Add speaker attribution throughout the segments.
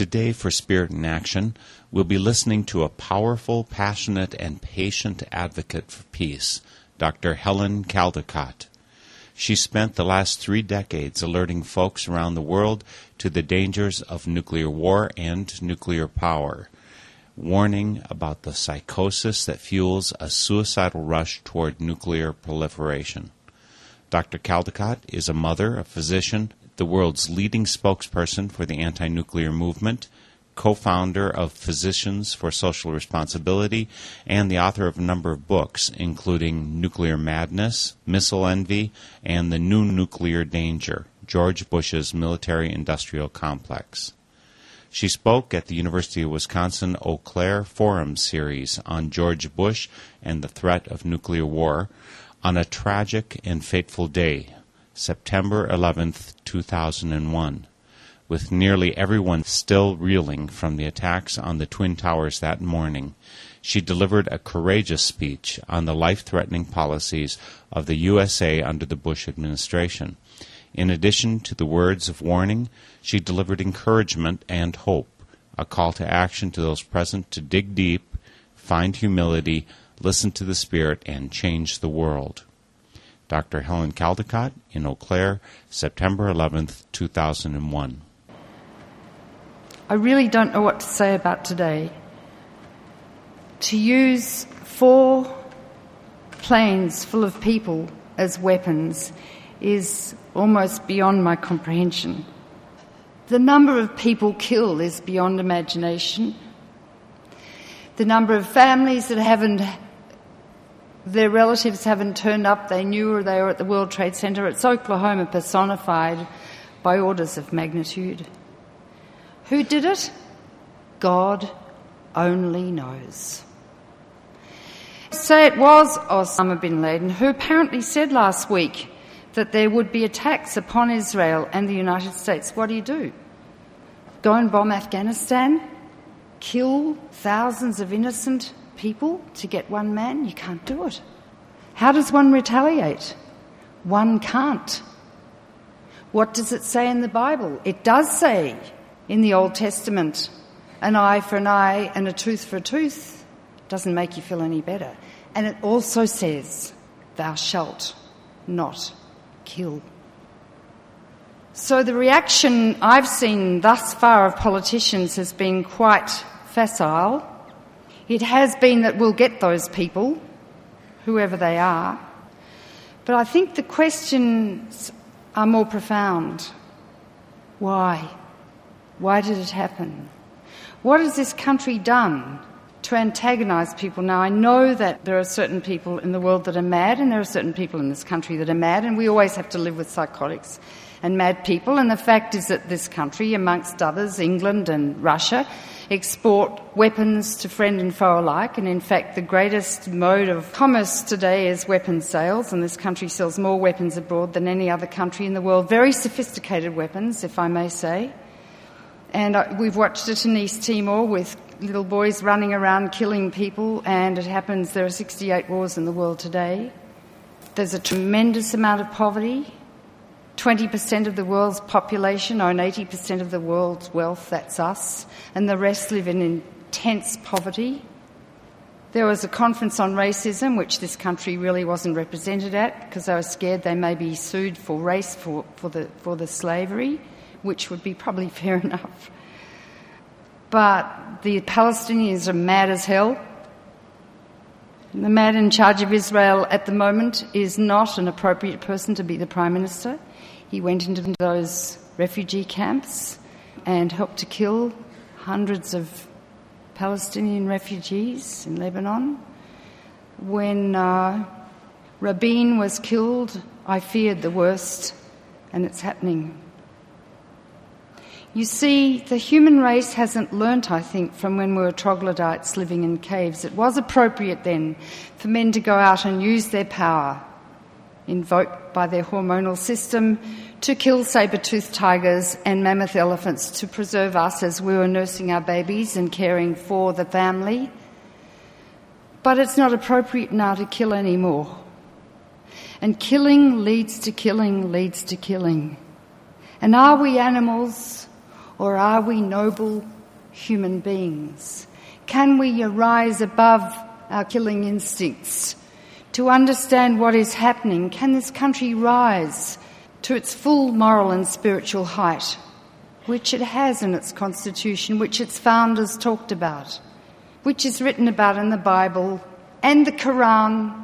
Speaker 1: Today, for Spirit in Action, we'll be listening to a powerful, passionate, and patient advocate for peace, Dr. Helen Caldicott. She spent the last three decades alerting folks around the world to the dangers of nuclear war and nuclear power, warning about the psychosis that fuels a suicidal rush toward nuclear proliferation. Dr. Caldicott is a mother, a physician, the world's leading spokesperson for the anti nuclear movement, co founder of Physicians for Social Responsibility, and the author of a number of books, including Nuclear Madness, Missile Envy, and The New Nuclear Danger George Bush's Military Industrial Complex. She spoke at the University of Wisconsin Eau Claire Forum series on George Bush and the threat of nuclear war on a tragic and fateful day, September 11th, 2001, with nearly everyone still reeling from the attacks on the Twin Towers that morning. She delivered a courageous speech on the life threatening policies of the USA under the Bush administration. In addition to the words of warning, she delivered encouragement and hope, a call to action to those present to dig deep, find humility, listen to the Spirit, and change the world. Dr. Helen Caldicott in Eau Claire, September 11th, 2001.
Speaker 2: I really don't know what to say about today. To use four planes full of people as weapons is almost beyond my comprehension. The number of people killed is beyond imagination. The number of families that haven't, their relatives haven't turned up, they knew or they were at the World Trade Center. It's Oklahoma personified by orders of magnitude. Who did it? God only knows. Say it was Osama bin Laden who apparently said last week that there would be attacks upon Israel and the United States. What do you do? Go and bomb Afghanistan? Kill thousands of innocent people to get one man? You can't do it. How does one retaliate? One can't. What does it say in the Bible? It does say in the Old Testament an eye for an eye and a tooth for a tooth. Doesn't make you feel any better. And it also says, Thou shalt not kill. So the reaction I've seen thus far of politicians has been quite facile. It has been that we'll get those people, whoever they are. But I think the questions are more profound. Why? Why did it happen? What has this country done to antagonise people? Now, I know that there are certain people in the world that are mad, and there are certain people in this country that are mad, and we always have to live with psychotics and mad people. And the fact is that this country, amongst others, England and Russia, export weapons to friend and foe alike. And in fact, the greatest mode of commerce today is weapons sales, and this country sells more weapons abroad than any other country in the world. Very sophisticated weapons, if I may say. And uh, we've watched it in East Timor with little boys running around killing people, and it happens there are 68 wars in the world today. There's a tremendous amount of poverty. 20% of the world's population own 80% of the world's wealth, that's us, and the rest live in intense poverty. There was a conference on racism, which this country really wasn't represented at because they were scared they may be sued for race for, for, the, for the slavery, which would be probably fair enough. But the Palestinians are mad as hell. The man in charge of Israel at the moment is not an appropriate person to be the Prime Minister. He went into those refugee camps and helped to kill hundreds of Palestinian refugees in Lebanon. When uh, Rabin was killed, I feared the worst, and it's happening. You see, the human race hasn't learnt, I think, from when we were troglodytes living in caves. It was appropriate then for men to go out and use their power, invoked by their hormonal system, to kill saber toothed tigers and mammoth elephants to preserve us as we were nursing our babies and caring for the family. But it's not appropriate now to kill anymore. And killing leads to killing leads to killing. And are we animals or are we noble human beings? Can we arise above our killing instincts to understand what is happening? Can this country rise to its full moral and spiritual height, which it has in its constitution, which its founders talked about, which is written about in the Bible and the Quran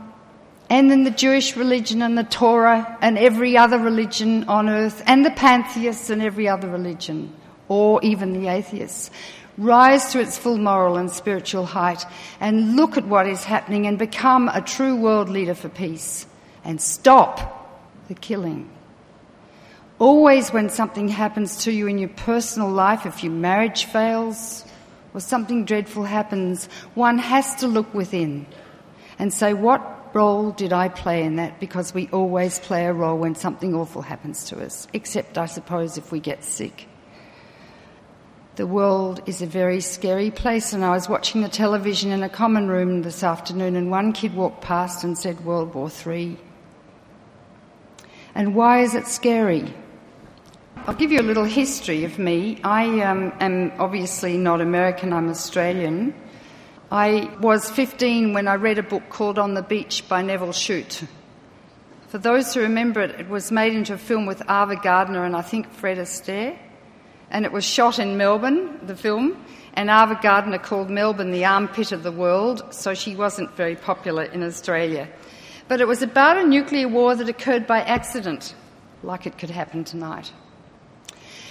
Speaker 2: and in the Jewish religion and the Torah and every other religion on earth and the pantheists and every other religion, or even the atheists. Rise to its full moral and spiritual height and look at what is happening and become a true world leader for peace and stop the killing. Always, when something happens to you in your personal life, if your marriage fails or something dreadful happens, one has to look within and say, What role did I play in that? Because we always play a role when something awful happens to us, except, I suppose, if we get sick. The world is a very scary place, and I was watching the television in a common room this afternoon, and one kid walked past and said, World War III. And why is it scary? I'll give you a little history of me. I um, am obviously not American, I'm Australian. I was 15 when I read a book called On the Beach by Nevil Shute. For those who remember it, it was made into a film with Ava Gardner and I think Fred Astaire. And it was shot in Melbourne, the film, and Ava Gardner called Melbourne the armpit of the world, so she wasn't very popular in Australia. But it was about a nuclear war that occurred by accident, like it could happen tonight.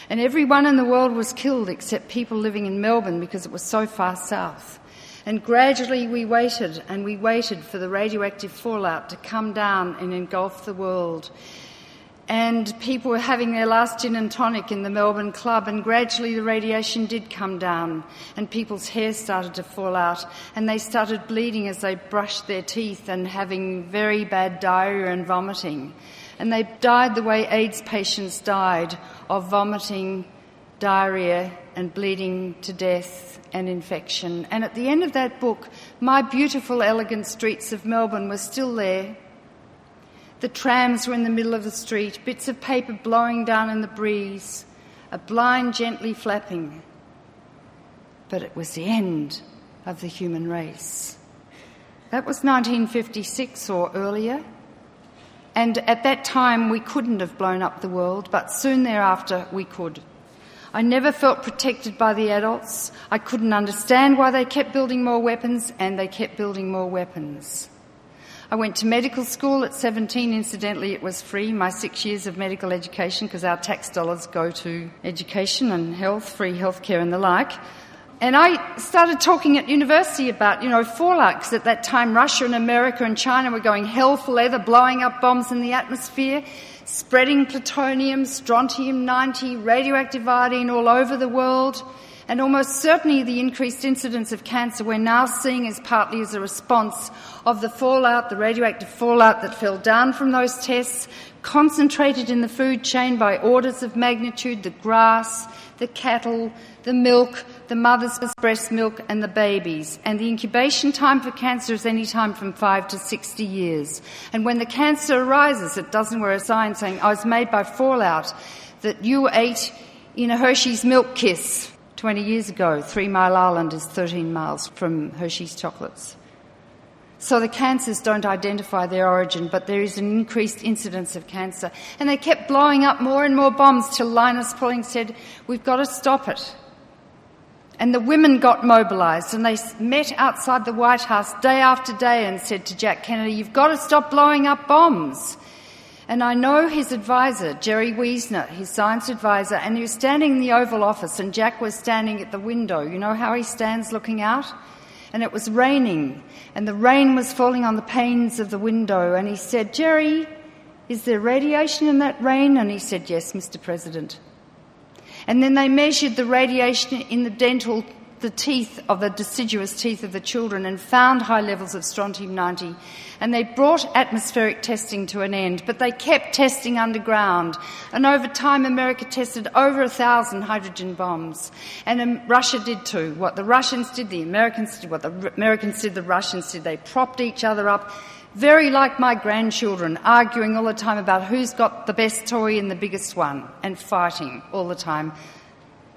Speaker 2: And everyone in the world was killed except people living in Melbourne because it was so far south. And gradually we waited and we waited for the radioactive fallout to come down and engulf the world. And people were having their last gin and tonic in the Melbourne club, and gradually the radiation did come down, and people's hair started to fall out, and they started bleeding as they brushed their teeth and having very bad diarrhea and vomiting. And they died the way AIDS patients died of vomiting, diarrhea, and bleeding to death and infection. And at the end of that book, my beautiful, elegant streets of Melbourne were still there. The trams were in the middle of the street, bits of paper blowing down in the breeze, a blind gently flapping. But it was the end of the human race. That was 1956 or earlier. And at that time, we couldn't have blown up the world, but soon thereafter, we could. I never felt protected by the adults. I couldn't understand why they kept building more weapons, and they kept building more weapons. I went to medical school at 17. Incidentally, it was free, my six years of medical education, because our tax dollars go to education and health, free healthcare and the like. And I started talking at university about, you know, fallout, because at that time Russia and America and China were going hell for leather, blowing up bombs in the atmosphere, spreading plutonium, strontium 90, radioactive iodine all over the world. And almost certainly the increased incidence of cancer we're now seeing is partly as a response of the fallout, the radioactive fallout that fell down from those tests, concentrated in the food chain by orders of magnitude, the grass, the cattle, the milk, the mother's breast milk, and the babies. And the incubation time for cancer is any time from 5 to 60 years. And when the cancer arises, it doesn't wear a sign saying, I was made by fallout that you ate in a Hershey's milk kiss 20 years ago. Three Mile Island is 13 miles from Hershey's chocolates. So the cancers don't identify their origin, but there is an increased incidence of cancer. And they kept blowing up more and more bombs till Linus Pauling said, We've got to stop it. And the women got mobilised and they met outside the White House day after day and said to Jack Kennedy, You've got to stop blowing up bombs. And I know his advisor, Jerry Wiesner, his science advisor, and he was standing in the Oval Office and Jack was standing at the window. You know how he stands looking out? And it was raining and the rain was falling on the panes of the window. And he said, Jerry, is there radiation in that rain? And he said, Yes, Mr. President. And then they measured the radiation in the dental, the teeth of the deciduous teeth of the children and found high levels of strontium 90. And they brought atmospheric testing to an end, but they kept testing underground. And over time, America tested over a thousand hydrogen bombs. And um, Russia did too. What the Russians did, the Americans did. What the Americans did, the Russians did. They propped each other up very like my grandchildren, arguing all the time about who's got the best toy and the biggest one, and fighting all the time.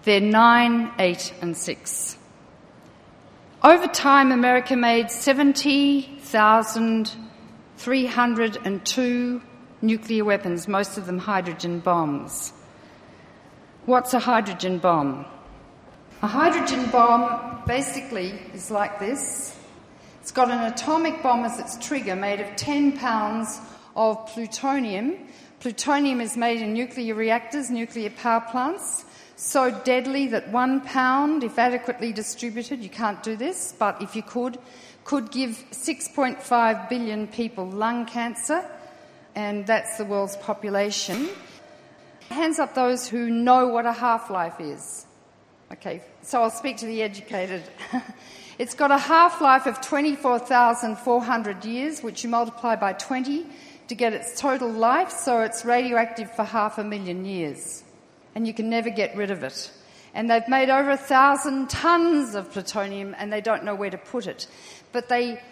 Speaker 2: They're nine, eight, and six. Over time, America made 70,302 nuclear weapons, most of them hydrogen bombs. What's a hydrogen bomb? A hydrogen bomb basically is like this. It's got an atomic bomb as its trigger made of 10 pounds of plutonium. Plutonium is made in nuclear reactors, nuclear power plants, so deadly that one pound, if adequately distributed, you can't do this, but if you could, could give 6.5 billion people lung cancer, and that's the world's population. Hands up those who know what a half life is. Okay, so I'll speak to the educated. It's got a half life of 24,400 years, which you multiply by 20 to get its total life, so it's radioactive for half a million years. And you can never get rid of it. And they've made over a thousand tons of plutonium and they don't know where to put it. But they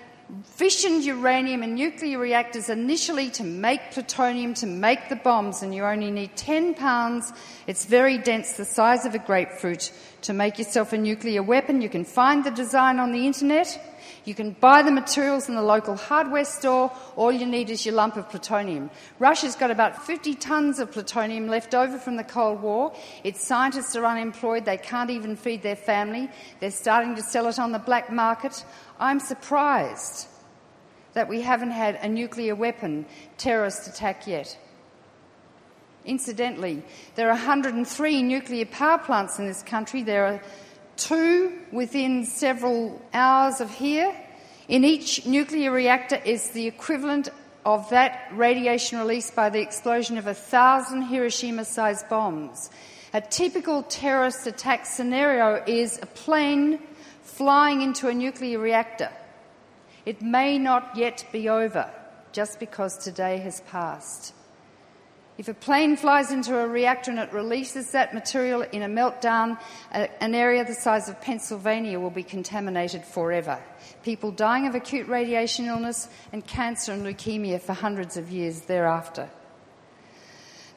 Speaker 2: fissioned uranium in nuclear reactors initially to make plutonium, to make the bombs, and you only need 10 pounds. It's very dense, the size of a grapefruit, to make yourself a nuclear weapon. You can find the design on the internet. You can buy the materials in the local hardware store. All you need is your lump of plutonium. Russia's got about 50 tons of plutonium left over from the Cold War. Its scientists are unemployed. They can't even feed their family. They're starting to sell it on the black market. I'm surprised that we haven't had a nuclear weapon terrorist attack yet. Incidentally, there are 103 nuclear power plants in this country. There are two within several hours of here. In each nuclear reactor is the equivalent of that radiation released by the explosion of a thousand Hiroshima sized bombs. A typical terrorist attack scenario is a plane flying into a nuclear reactor. It may not yet be over just because today has passed. If a plane flies into a reactor and it releases that material in a meltdown, an area the size of Pennsylvania will be contaminated forever. People dying of acute radiation illness and cancer and leukemia for hundreds of years thereafter.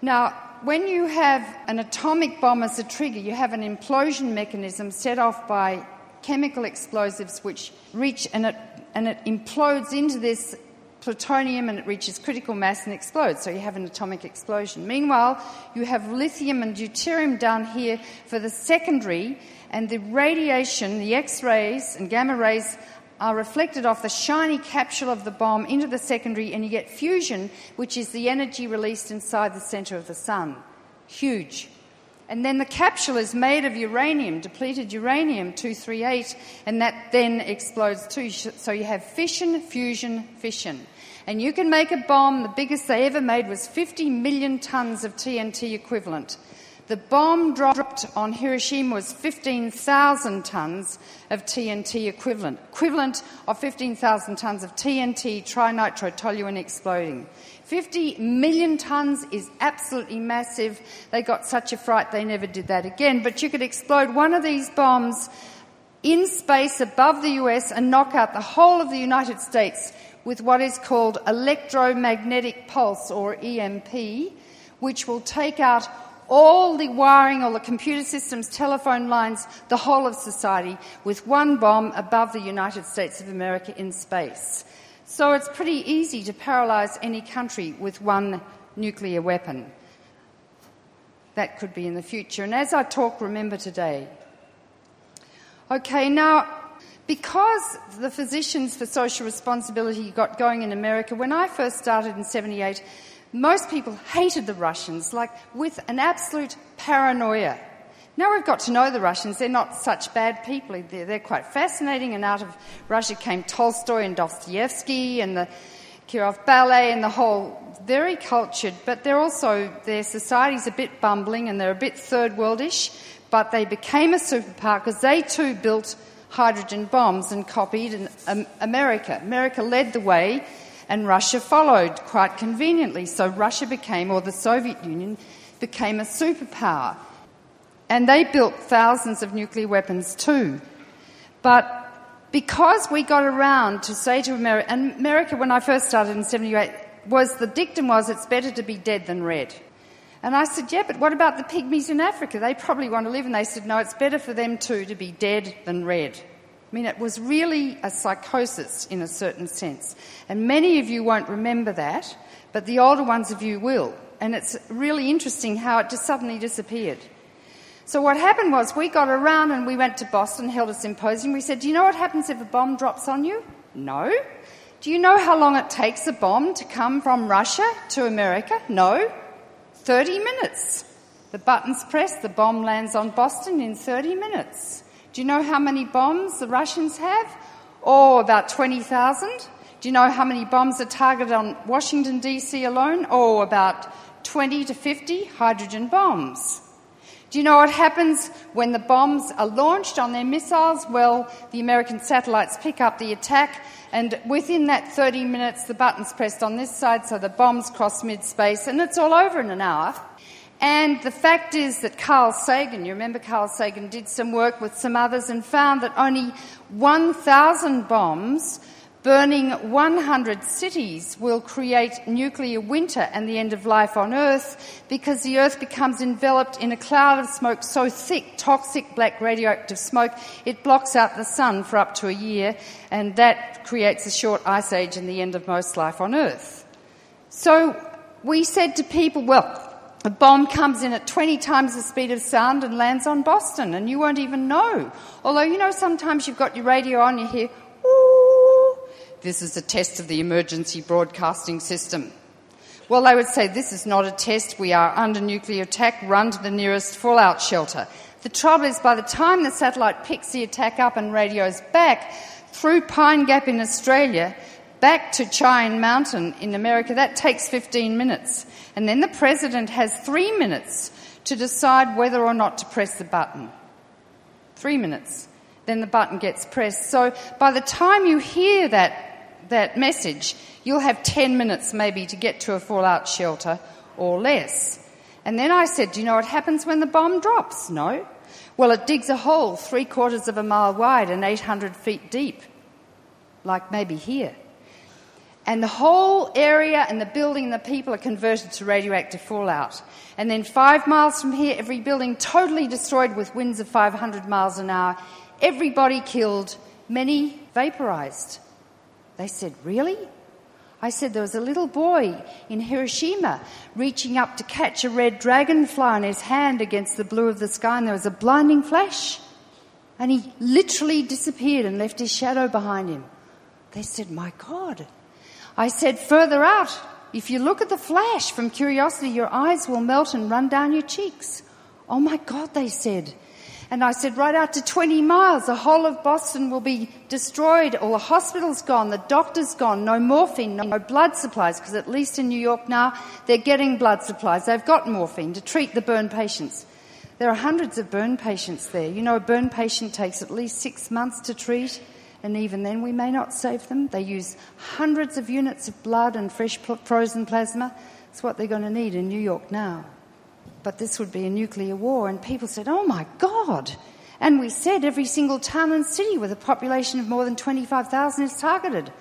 Speaker 2: Now, when you have an atomic bomb as a trigger, you have an implosion mechanism set off by chemical explosives which reach and it, and it implodes into this plutonium and it reaches critical mass and explodes. So you have an atomic explosion. Meanwhile, you have lithium and deuterium down here for the secondary, and the radiation, the X rays and gamma rays, are reflected off the shiny capsule of the bomb into the secondary, and you get fusion, which is the energy released inside the centre of the sun. Huge. And then the capsule is made of uranium, depleted uranium 238, and that then explodes too. So you have fission, fusion, fission. And you can make a bomb, the biggest they ever made was 50 million tons of TNT equivalent. The bomb dropped on Hiroshima was 15,000 tons of TNT equivalent, equivalent of 15,000 tons of TNT trinitrotoluene exploding. 50 million tons is absolutely massive. They got such a fright they never did that again. But you could explode one of these bombs in space above the US and knock out the whole of the United States with what is called electromagnetic pulse or EMP, which will take out all the wiring, all the computer systems, telephone lines, the whole of society with one bomb above the United States of America in space. So it's pretty easy to paralyze any country with one nuclear weapon. That could be in the future. And as I talk, remember today. Okay, now, because the Physicians for Social Responsibility got going in America, when I first started in 78, most people hated the Russians, like with an absolute paranoia. Now we've got to know the Russians, they're not such bad people. They're, they're quite fascinating, and out of Russia came Tolstoy and Dostoevsky and the Kirov Ballet and the whole very cultured, but they're also, their society's a bit bumbling and they're a bit third worldish, but they became a superpower because they too built hydrogen bombs and copied um, America. America led the way and Russia followed quite conveniently. So Russia became, or the Soviet Union became a superpower. And they built thousands of nuclear weapons too. But because we got around to say to America, and America, when I first started in 78, was the dictum was it's better to be dead than red. And I said, yeah, but what about the pygmies in Africa? They probably want to live. And they said, no, it's better for them too to be dead than red. I mean, it was really a psychosis in a certain sense. And many of you won't remember that, but the older ones of you will. And it's really interesting how it just suddenly disappeared. So what happened was we got around and we went to Boston, held a symposium. We said, Do you know what happens if a bomb drops on you? No. Do you know how long it takes a bomb to come from Russia to America? No. 30 minutes. The button's pressed, the bomb lands on Boston in 30 minutes. Do you know how many bombs the Russians have? Oh, about 20,000. Do you know how many bombs are targeted on Washington, D.C. alone? Oh, about 20 to 50 hydrogen bombs. Do you know what happens when the bombs are launched on their missiles? Well, the American satellites pick up the attack, and within that 30 minutes, the button's pressed on this side, so the bombs cross mid space, and it's all over in an hour. And the fact is that Carl Sagan, you remember Carl Sagan did some work with some others and found that only 1,000 bombs burning 100 cities will create nuclear winter and the end of life on Earth because the Earth becomes enveloped in a cloud of smoke so thick, toxic black radioactive smoke, it blocks out the sun for up to a year and that creates a short ice age and the end of most life on Earth. So we said to people, well, a bomb comes in at 20 times the speed of sound and lands on Boston, and you won't even know. Although, you know, sometimes you've got your radio on, you hear, ooh, this is a test of the emergency broadcasting system. Well, they would say, this is not a test, we are under nuclear attack, run to the nearest fallout shelter. The trouble is, by the time the satellite picks the attack up and radios back, through Pine Gap in Australia, back to Cheyenne Mountain in America, that takes 15 minutes. And then the president has three minutes to decide whether or not to press the button. Three minutes. Then the button gets pressed. So by the time you hear that, that message, you'll have 10 minutes maybe to get to a fallout shelter or less. And then I said, Do you know what happens when the bomb drops? No. Well, it digs a hole three quarters of a mile wide and 800 feet deep, like maybe here and the whole area and the building and the people are converted to radioactive fallout. And then five miles from here, every building totally destroyed with winds of 500 miles an hour, everybody killed, many vaporized. They said, Really? I said, There was a little boy in Hiroshima reaching up to catch a red dragonfly in his hand against the blue of the sky, and there was a blinding flash. And he literally disappeared and left his shadow behind him. They said, My God, I said further out, if you look at the flash from curiosity, your eyes will melt and run down your cheeks. Oh my God, they said. And I said, right out to 20 miles, the whole of Boston will be destroyed. All the hospitals gone, the doctors gone, no morphine, no blood supplies, because at least in New York now, they're getting blood supplies. They've got morphine to treat the burn patients. There are hundreds of burn patients there. You know, a burn patient takes at least six months to treat and even then we may not save them. They use hundreds of units of blood and fresh pl- frozen plasma. It's what they're going to need in New York now. But this would be a nuclear war, and people said, Oh my God! And we said every single town and city with a population of more than 25,000 is targeted.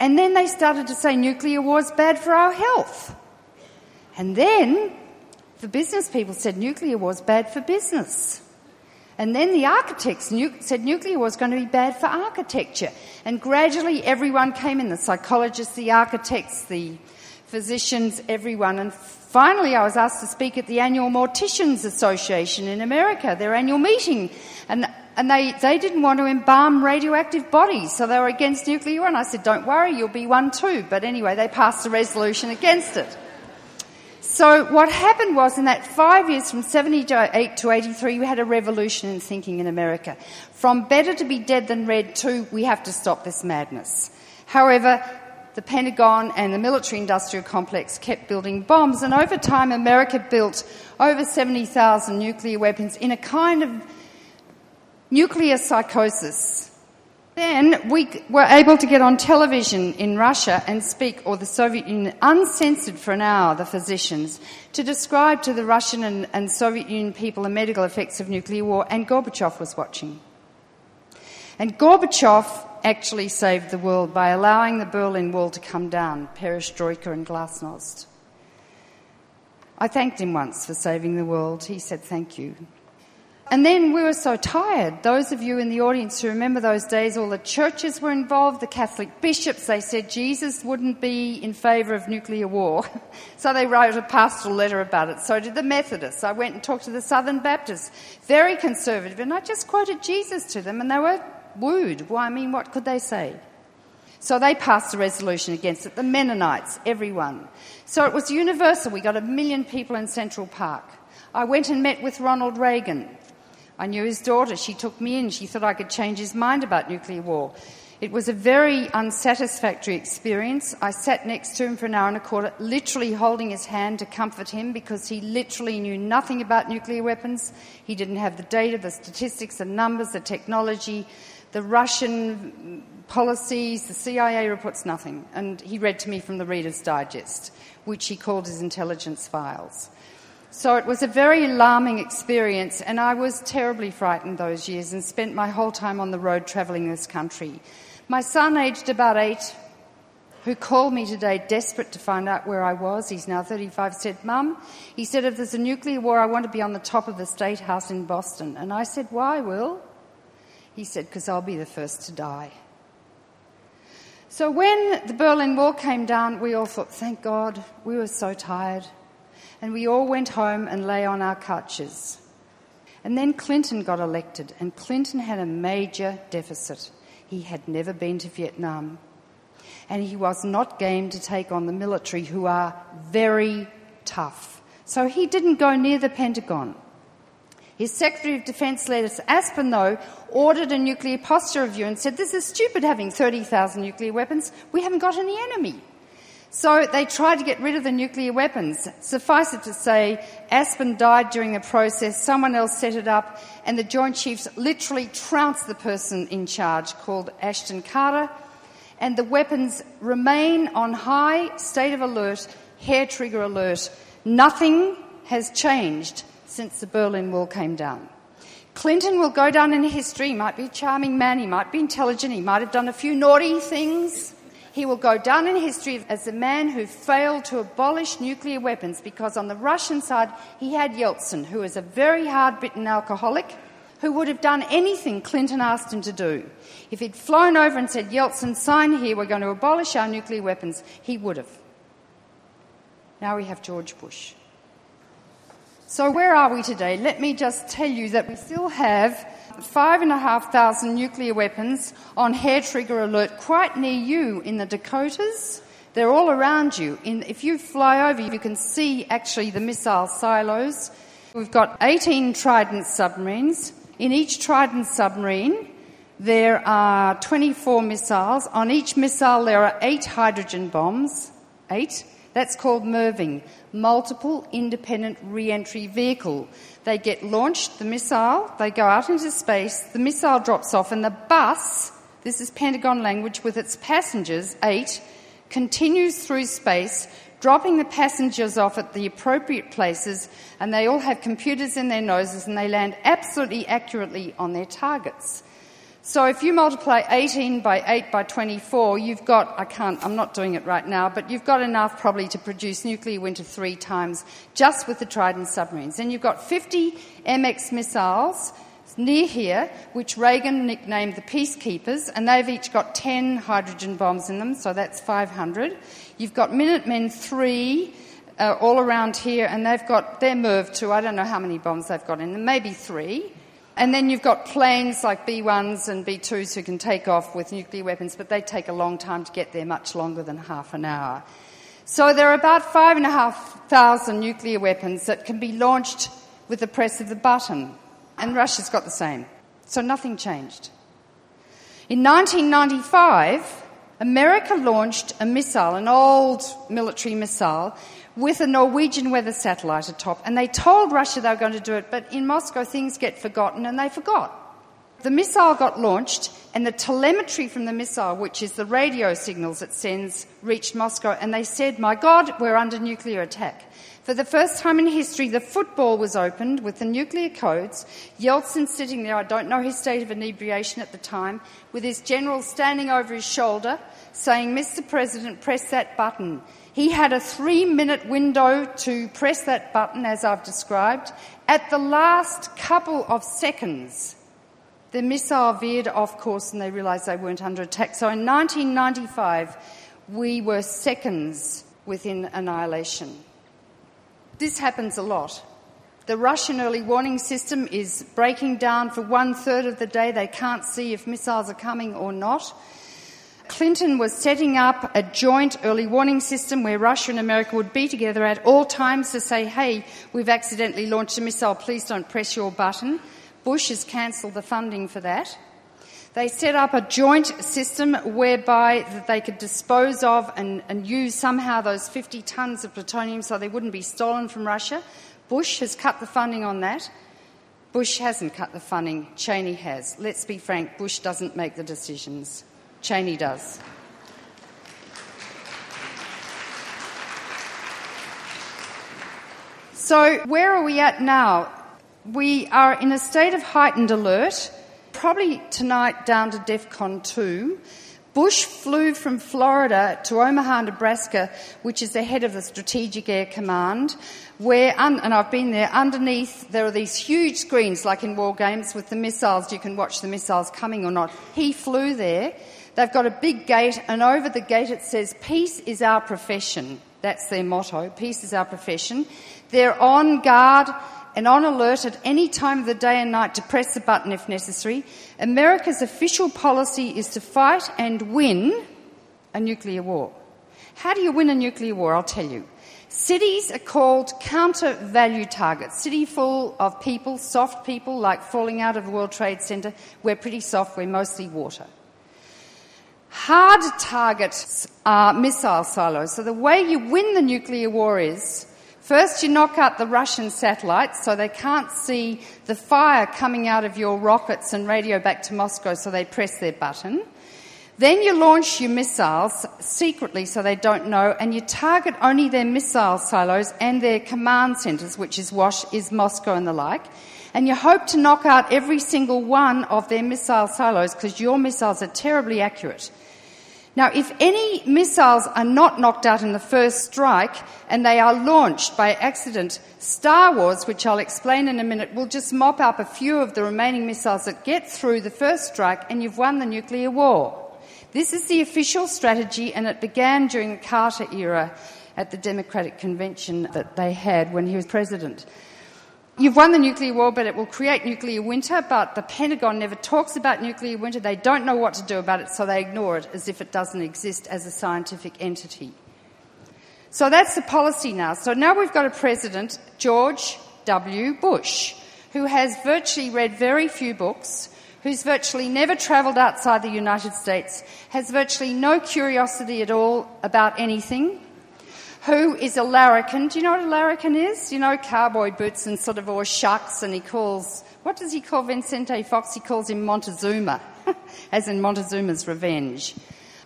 Speaker 2: And then they started to say nuclear war is bad for our health. And then the business people said nuclear war is bad for business. And then the architects nu- said nuclear was going to be bad for architecture. And gradually everyone came in the psychologists, the architects, the physicians, everyone. And finally, I was asked to speak at the annual Morticians Association in America, their annual meeting. And, and they, they didn't want to embalm radioactive bodies, so they were against nuclear. And I said, Don't worry, you'll be one too. But anyway, they passed a resolution against it. So what happened was in that five years from 78 to 83, we had a revolution in thinking in America. From better to be dead than red to we have to stop this madness. However, the Pentagon and the military industrial complex kept building bombs and over time America built over 70,000 nuclear weapons in a kind of nuclear psychosis then we were able to get on television in Russia and speak, or the Soviet Union, uncensored for an hour, the physicians, to describe to the Russian and, and Soviet Union people the medical effects of nuclear war, and Gorbachev was watching. And Gorbachev actually saved the world by allowing the Berlin Wall to come down, perestroika and glasnost. I thanked him once for saving the world. He said, Thank you. And then we were so tired. Those of you in the audience who remember those days, all the churches were involved, the Catholic bishops, they said Jesus wouldn't be in favour of nuclear war. so they wrote a pastoral letter about it. So did the Methodists. I went and talked to the Southern Baptists, very conservative, and I just quoted Jesus to them, and they were wooed. Well, I mean, what could they say? So they passed a resolution against it. The Mennonites, everyone. So it was universal. We got a million people in Central Park. I went and met with Ronald Reagan. I knew his daughter. She took me in. She thought I could change his mind about nuclear war. It was a very unsatisfactory experience. I sat next to him for an hour and a quarter, literally holding his hand to comfort him because he literally knew nothing about nuclear weapons. He didn't have the data, the statistics, the numbers, the technology, the Russian policies, the CIA reports, nothing. And he read to me from the Reader's Digest, which he called his intelligence files. So it was a very alarming experience, and I was terribly frightened those years and spent my whole time on the road travelling this country. My son, aged about eight, who called me today desperate to find out where I was, he's now 35, said, Mum, he said, if there's a nuclear war, I want to be on the top of the State House in Boston. And I said, Why, Will? He said, Because I'll be the first to die. So when the Berlin Wall came down, we all thought, Thank God, we were so tired and we all went home and lay on our couches. And then Clinton got elected, and Clinton had a major deficit. He had never been to Vietnam, and he was not game to take on the military, who are very tough. So he didn't go near the Pentagon. His Secretary of Defense, Lettuce Aspin, though, ordered a nuclear posture review and said, This is stupid having 30,000 nuclear weapons. We haven't got any enemy. So they tried to get rid of the nuclear weapons. Suffice it to say, Aspin died during the process, someone else set it up, and the Joint Chiefs literally trounced the person in charge called Ashton Carter. And the weapons remain on high state of alert, hair trigger alert. Nothing has changed since the Berlin Wall came down. Clinton will go down in history. He might be a charming man, he might be intelligent, he might have done a few naughty things. He will go down in history as the man who failed to abolish nuclear weapons because on the Russian side he had Yeltsin, who was a very hard bitten alcoholic who would have done anything Clinton asked him to do. If he'd flown over and said, Yeltsin, sign here, we're going to abolish our nuclear weapons, he would have. Now we have George Bush. So, where are we today? Let me just tell you that we still have five and a half thousand nuclear weapons on hair trigger alert quite near you in the Dakotas. They're all around you. In, if you fly over, you can see actually the missile silos. We've got 18 Trident submarines. In each Trident submarine, there are 24 missiles. On each missile, there are eight hydrogen bombs. Eight. That's called MIRVing, Multiple Independent Reentry Vehicle. They get launched, the missile, they go out into space, the missile drops off, and the bus, this is Pentagon language, with its passengers, eight, continues through space, dropping the passengers off at the appropriate places, and they all have computers in their noses and they land absolutely accurately on their targets. So if you multiply 18 by 8 by 24, you've got, I can't, I'm not doing it right now, but you've got enough probably to produce nuclear winter three times just with the Trident submarines. And you've got 50 MX missiles near here, which Reagan nicknamed the Peacekeepers, and they've each got 10 hydrogen bombs in them, so that's 500. You've got Minutemen 3 uh, all around here, and they've got their MIRV 2. I don't know how many bombs they've got in them, maybe three. And then you've got planes like B 1s and B 2s who can take off with nuclear weapons, but they take a long time to get there, much longer than half an hour. So there are about 5,500 nuclear weapons that can be launched with the press of the button. And Russia's got the same. So nothing changed. In 1995, America launched a missile, an old military missile, with a Norwegian weather satellite atop, and they told Russia they were going to do it, but in Moscow things get forgotten and they forgot. The missile got launched, and the telemetry from the missile, which is the radio signals it sends, reached Moscow, and they said, My God, we're under nuclear attack. For the first time in history, the football was opened with the nuclear codes. Yeltsin sitting there, I don't know his state of inebriation at the time, with his general standing over his shoulder, saying, Mr. President, press that button. He had a three minute window to press that button, as I've described. At the last couple of seconds, the missile veered off course and they realised they weren't under attack. So in 1995, we were seconds within annihilation. This happens a lot. The Russian early warning system is breaking down for one third of the day. They can't see if missiles are coming or not. Clinton was setting up a joint early warning system where Russia and America would be together at all times to say, hey, we've accidentally launched a missile, please don't press your button. Bush has cancelled the funding for that. They set up a joint system whereby that they could dispose of and, and use somehow those 50 tonnes of plutonium so they wouldn't be stolen from Russia. Bush has cut the funding on that. Bush hasn't cut the funding, Cheney has. Let's be frank, Bush doesn't make the decisions. Cheney does. So, where are we at now? We are in a state of heightened alert, probably tonight down to DEFCON 2. Bush flew from Florida to Omaha, Nebraska, which is the head of the Strategic Air Command, where, and I've been there, underneath there are these huge screens like in war games with the missiles. You can watch the missiles coming or not. He flew there They've got a big gate, and over the gate it says, Peace is our profession. That's their motto. Peace is our profession. They're on guard and on alert at any time of the day and night to press the button if necessary. America's official policy is to fight and win a nuclear war. How do you win a nuclear war? I'll tell you. Cities are called counter value targets. City full of people, soft people, like falling out of the World Trade Center. We're pretty soft, we're mostly water. Hard targets are missile silos. So the way you win the nuclear war is first you knock out the Russian satellites so they can't see the fire coming out of your rockets and radio back to Moscow so they press their button. Then you launch your missiles secretly so they don't know, and you target only their missile silos and their command centres, which is Wash, is Moscow and the like. And you hope to knock out every single one of their missile silos because your missiles are terribly accurate. Now, if any missiles are not knocked out in the first strike and they are launched by accident, Star Wars, which I'll explain in a minute, will just mop up a few of the remaining missiles that get through the first strike and you've won the nuclear war. This is the official strategy and it began during the Carter era at the Democratic Convention that they had when he was president. You've won the nuclear war, but it will create nuclear winter. But the Pentagon never talks about nuclear winter. They don't know what to do about it, so they ignore it as if it doesn't exist as a scientific entity. So that's the policy now. So now we've got a president, George W. Bush, who has virtually read very few books, who's virtually never travelled outside the United States, has virtually no curiosity at all about anything, who is a larrikin. Do you know what a larrikin is? You know, cowboy boots and sort of all shucks, and he calls, what does he call Vincente Fox? He calls him Montezuma, as in Montezuma's Revenge.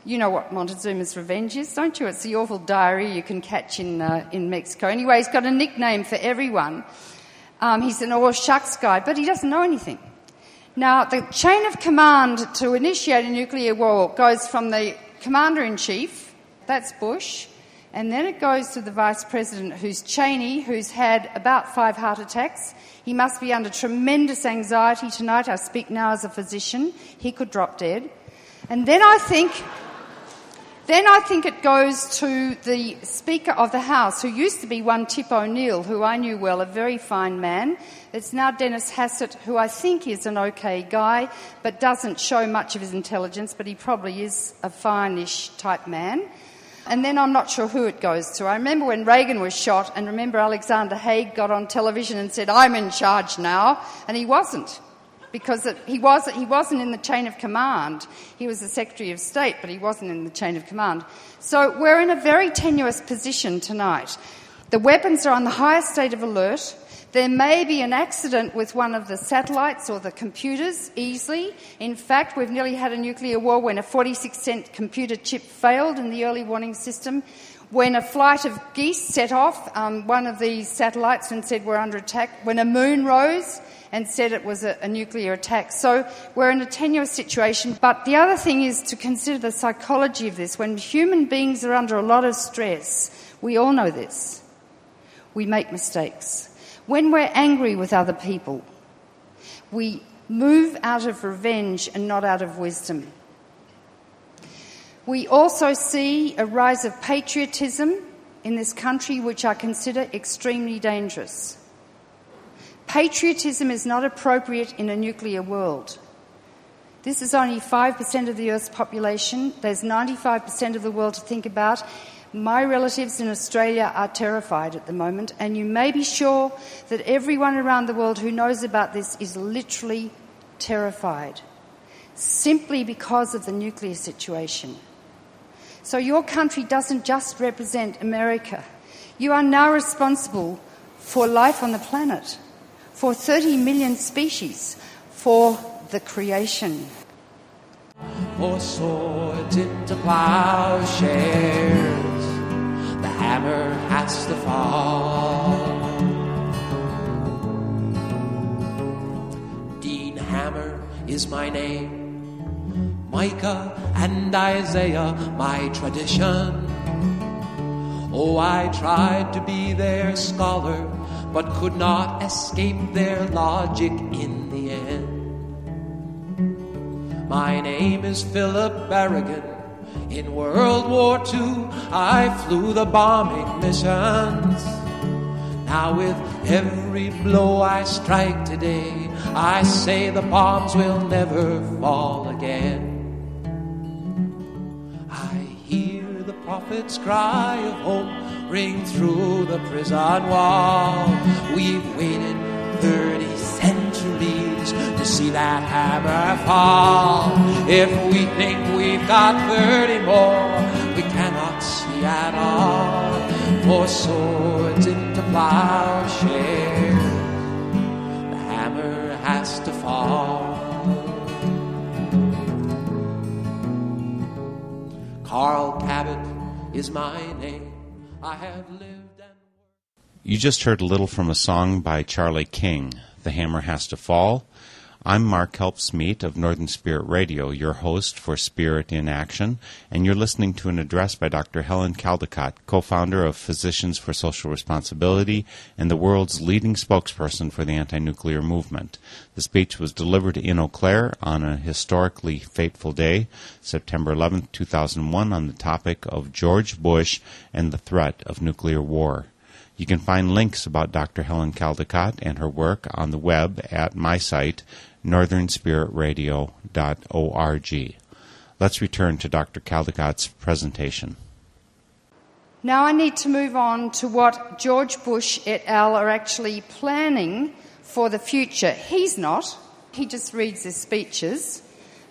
Speaker 2: You know what Montezuma's Revenge is, don't you? It's the awful diary you can catch in, uh, in Mexico. Anyway, he's got a nickname for everyone. Um, he's an all shucks guy, but he doesn't know anything. Now, the chain of command to initiate a nuclear war goes from the commander in chief, that's Bush, and then it goes to the vice president, who's Cheney, who's had about five heart attacks. He must be under tremendous anxiety tonight. I speak now as a physician. He could drop dead. And then I think, then I think it goes to the Speaker of the House, who used to be one Tip O'Neill, who I knew well, a very fine man. It's now Dennis Hastert, who I think is an okay guy, but doesn't show much of his intelligence, but he probably is a fine-ish type man. And then I'm not sure who it goes to. I remember when Reagan was shot, and remember Alexander Haig got on television and said, I'm in charge now, and he wasn't. Because it, he, was, he wasn't in the chain of command. He was the Secretary of State, but he wasn't in the chain of command. So we're in a very tenuous position tonight. The weapons are on the highest state of alert. There may be an accident with one of the satellites or the computers easily. In fact, we've nearly had a nuclear war when a 46 cent computer chip failed in the early warning system. When a flight of geese set off um, one of these satellites and said we're under attack. When a moon rose and said it was a, a nuclear attack. So we're in a tenuous situation. But the other thing is to consider the psychology of this. When human beings are under a lot of stress, we all know this. We make mistakes. When we're angry with other people, we move out of revenge and not out of wisdom. We also see a rise of patriotism in this country, which I consider extremely dangerous. Patriotism is not appropriate in a nuclear world. This is only 5% of the Earth's population. There's 95% of the world to think about. My relatives in Australia are terrified at the moment, and you may be sure that everyone around the world who knows about this is literally terrified simply because of the nuclear situation. So, your country doesn't just represent America. You are now responsible for life on the planet, for 30 million species, for the creation.
Speaker 3: Into plowshares the hammer has to fall. Dean Hammer is my name. Micah and Isaiah, my tradition. Oh, I tried to be their scholar, but could not escape their logic in the end. My name is Philip Berrigan. In World War II, I flew the bombing missions. Now, with every blow I strike today, I say the bombs will never fall again. I hear the prophet's cry of hope ring through the prison wall. We've waited 30 centuries to see that hammer fall. If we think we've got 30 more, we cannot see at all. For swords into plowshares, the hammer has to fall. Carl Kabat is my name. I have lived
Speaker 1: You just heard a little from a song by Charlie King, The Hammer Has to Fall. I'm Mark Helpsmeet of Northern Spirit Radio, your host for Spirit in Action, and you're listening to an address by Dr. Helen Caldicott, co-founder of Physicians for Social Responsibility and the world's leading spokesperson for the anti-nuclear movement. The speech was delivered in Eau Claire on a historically fateful day, September 11, 2001, on the topic of George Bush and the threat of nuclear war. You can find links about Dr. Helen Caldicott and her work on the web at my site, northernspiritradio.org. Let's return to Dr. Caldicott's presentation.
Speaker 2: Now I need to move on to what George Bush et al. are actually planning for the future. He's not, he just reads his speeches.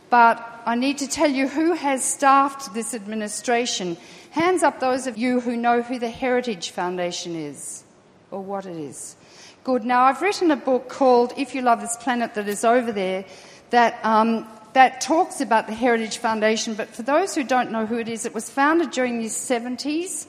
Speaker 2: But I need to tell you who has staffed this administration. Hands up those of you who know who the Heritage Foundation is or what it is. Good. Now, I've written a book called If You Love This Planet that is over there that, um, that talks about the Heritage Foundation. But for those who don't know who it is, it was founded during the 70s.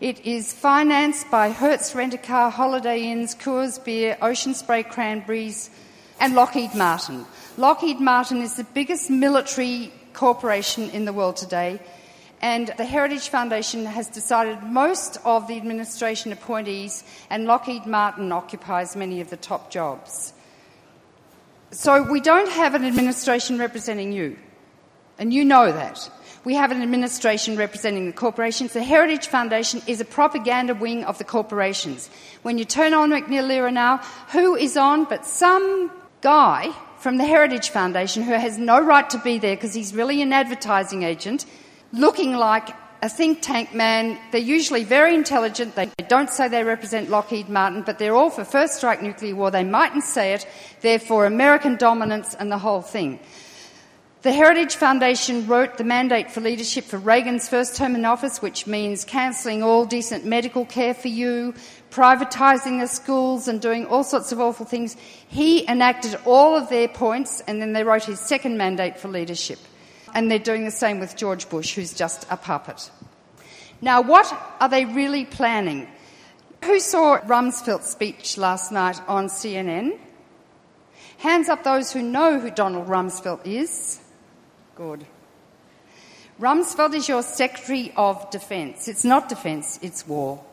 Speaker 2: It is financed by Hertz Rent a Car, Holiday Inns, Coors Beer, Ocean Spray Cranberries, and Lockheed Martin. Lockheed Martin is the biggest military corporation in the world today, and the Heritage Foundation has decided most of the administration appointees, and Lockheed Martin occupies many of the top jobs. So we don't have an administration representing you, and you know that. We have an administration representing the corporations. The Heritage Foundation is a propaganda wing of the corporations. When you turn on McNeil now, who is on but some guy from the Heritage Foundation who has no right to be there because he's really an advertising agent, looking like a think tank man. They're usually very intelligent. They don't say they represent Lockheed Martin, but they're all for first strike nuclear war. They mightn't say it. They're for American dominance and the whole thing. The Heritage Foundation wrote the mandate for leadership for Reagan's first term in office, which means cancelling all decent medical care for you, privatising the schools, and doing all sorts of awful things. He enacted all of their points, and then they wrote his second mandate for leadership. And they're doing the same with George Bush, who's just a puppet. Now, what are they really planning? Who saw Rumsfeld's speech last night on CNN? Hands up those who know who Donald Rumsfeld is. Good. Rumsfeld is your Secretary of Defence. It's not defence, it's war.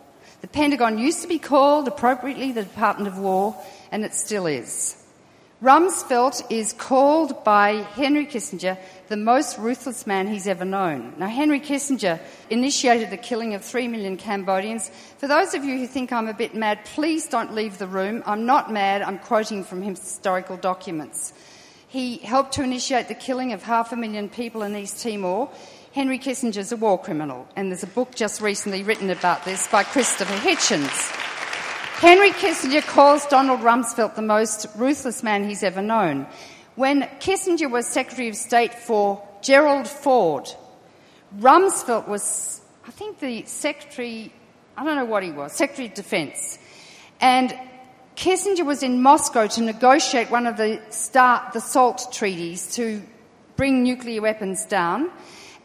Speaker 2: The Pentagon used to be called appropriately the Department of War, and it still is. Rumsfeld is called by Henry Kissinger the most ruthless man he's ever known. Now, Henry Kissinger initiated the killing of three million Cambodians. For those of you who think I'm a bit mad, please don't leave the room. I'm not mad, I'm quoting from historical documents. He helped to initiate the killing of half a million people in East Timor. Henry Kissinger is a war criminal, and there's a book just recently written about this by Christopher Hitchens. Henry Kissinger calls Donald Rumsfeld the most ruthless man he's ever known. When Kissinger was Secretary of State for Gerald Ford, Rumsfeld was, I think, the Secretary, I don't know what he was, Secretary of Defense. And Kissinger was in Moscow to negotiate one of the, START, the SALT treaties to bring nuclear weapons down,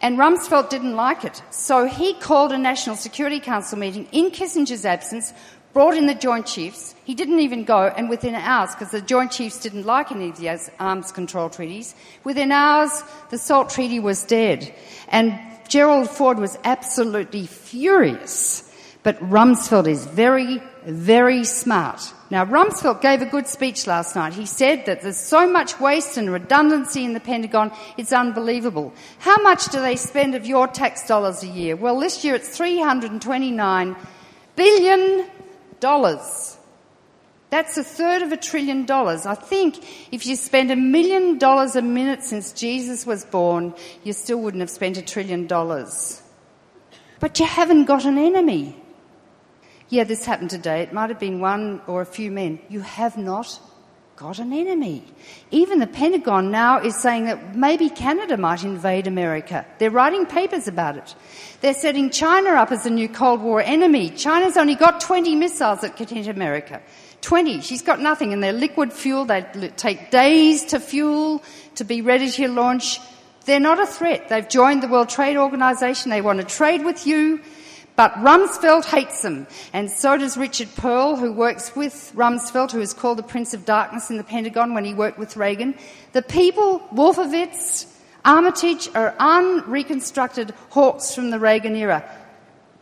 Speaker 2: and Rumsfeld didn't like it. So he called a National Security Council meeting in Kissinger's absence, brought in the Joint Chiefs. He didn't even go, and within hours, because the Joint Chiefs didn't like any of the arms control treaties, within hours, the SALT treaty was dead. And Gerald Ford was absolutely furious. But Rumsfeld is very, very smart. Now, Rumsfeld gave a good speech last night. He said that there's so much waste and redundancy in the Pentagon, it's unbelievable. How much do they spend of your tax dollars a year? Well, this year it's $329 billion. That's a third of a trillion dollars. I think if you spend a million dollars a minute since Jesus was born, you still wouldn't have spent a trillion dollars. But you haven't got an enemy yeah, this happened today. It might have been one or a few men. You have not got an enemy. Even the Pentagon now is saying that maybe Canada might invade America. They're writing papers about it. They're setting China up as a new Cold War enemy. China's only got 20 missiles that could hit America. 20. She's got nothing, and they're liquid fuel. They take days to fuel to be ready to launch. They're not a threat. They've joined the World Trade Organization. They want to trade with you. But Rumsfeld hates them, and so does Richard Perle, who works with Rumsfeld, who is called the Prince of Darkness in the Pentagon when he worked with Reagan. The people, Wolfowitz, Armitage, are unreconstructed hawks from the Reagan era.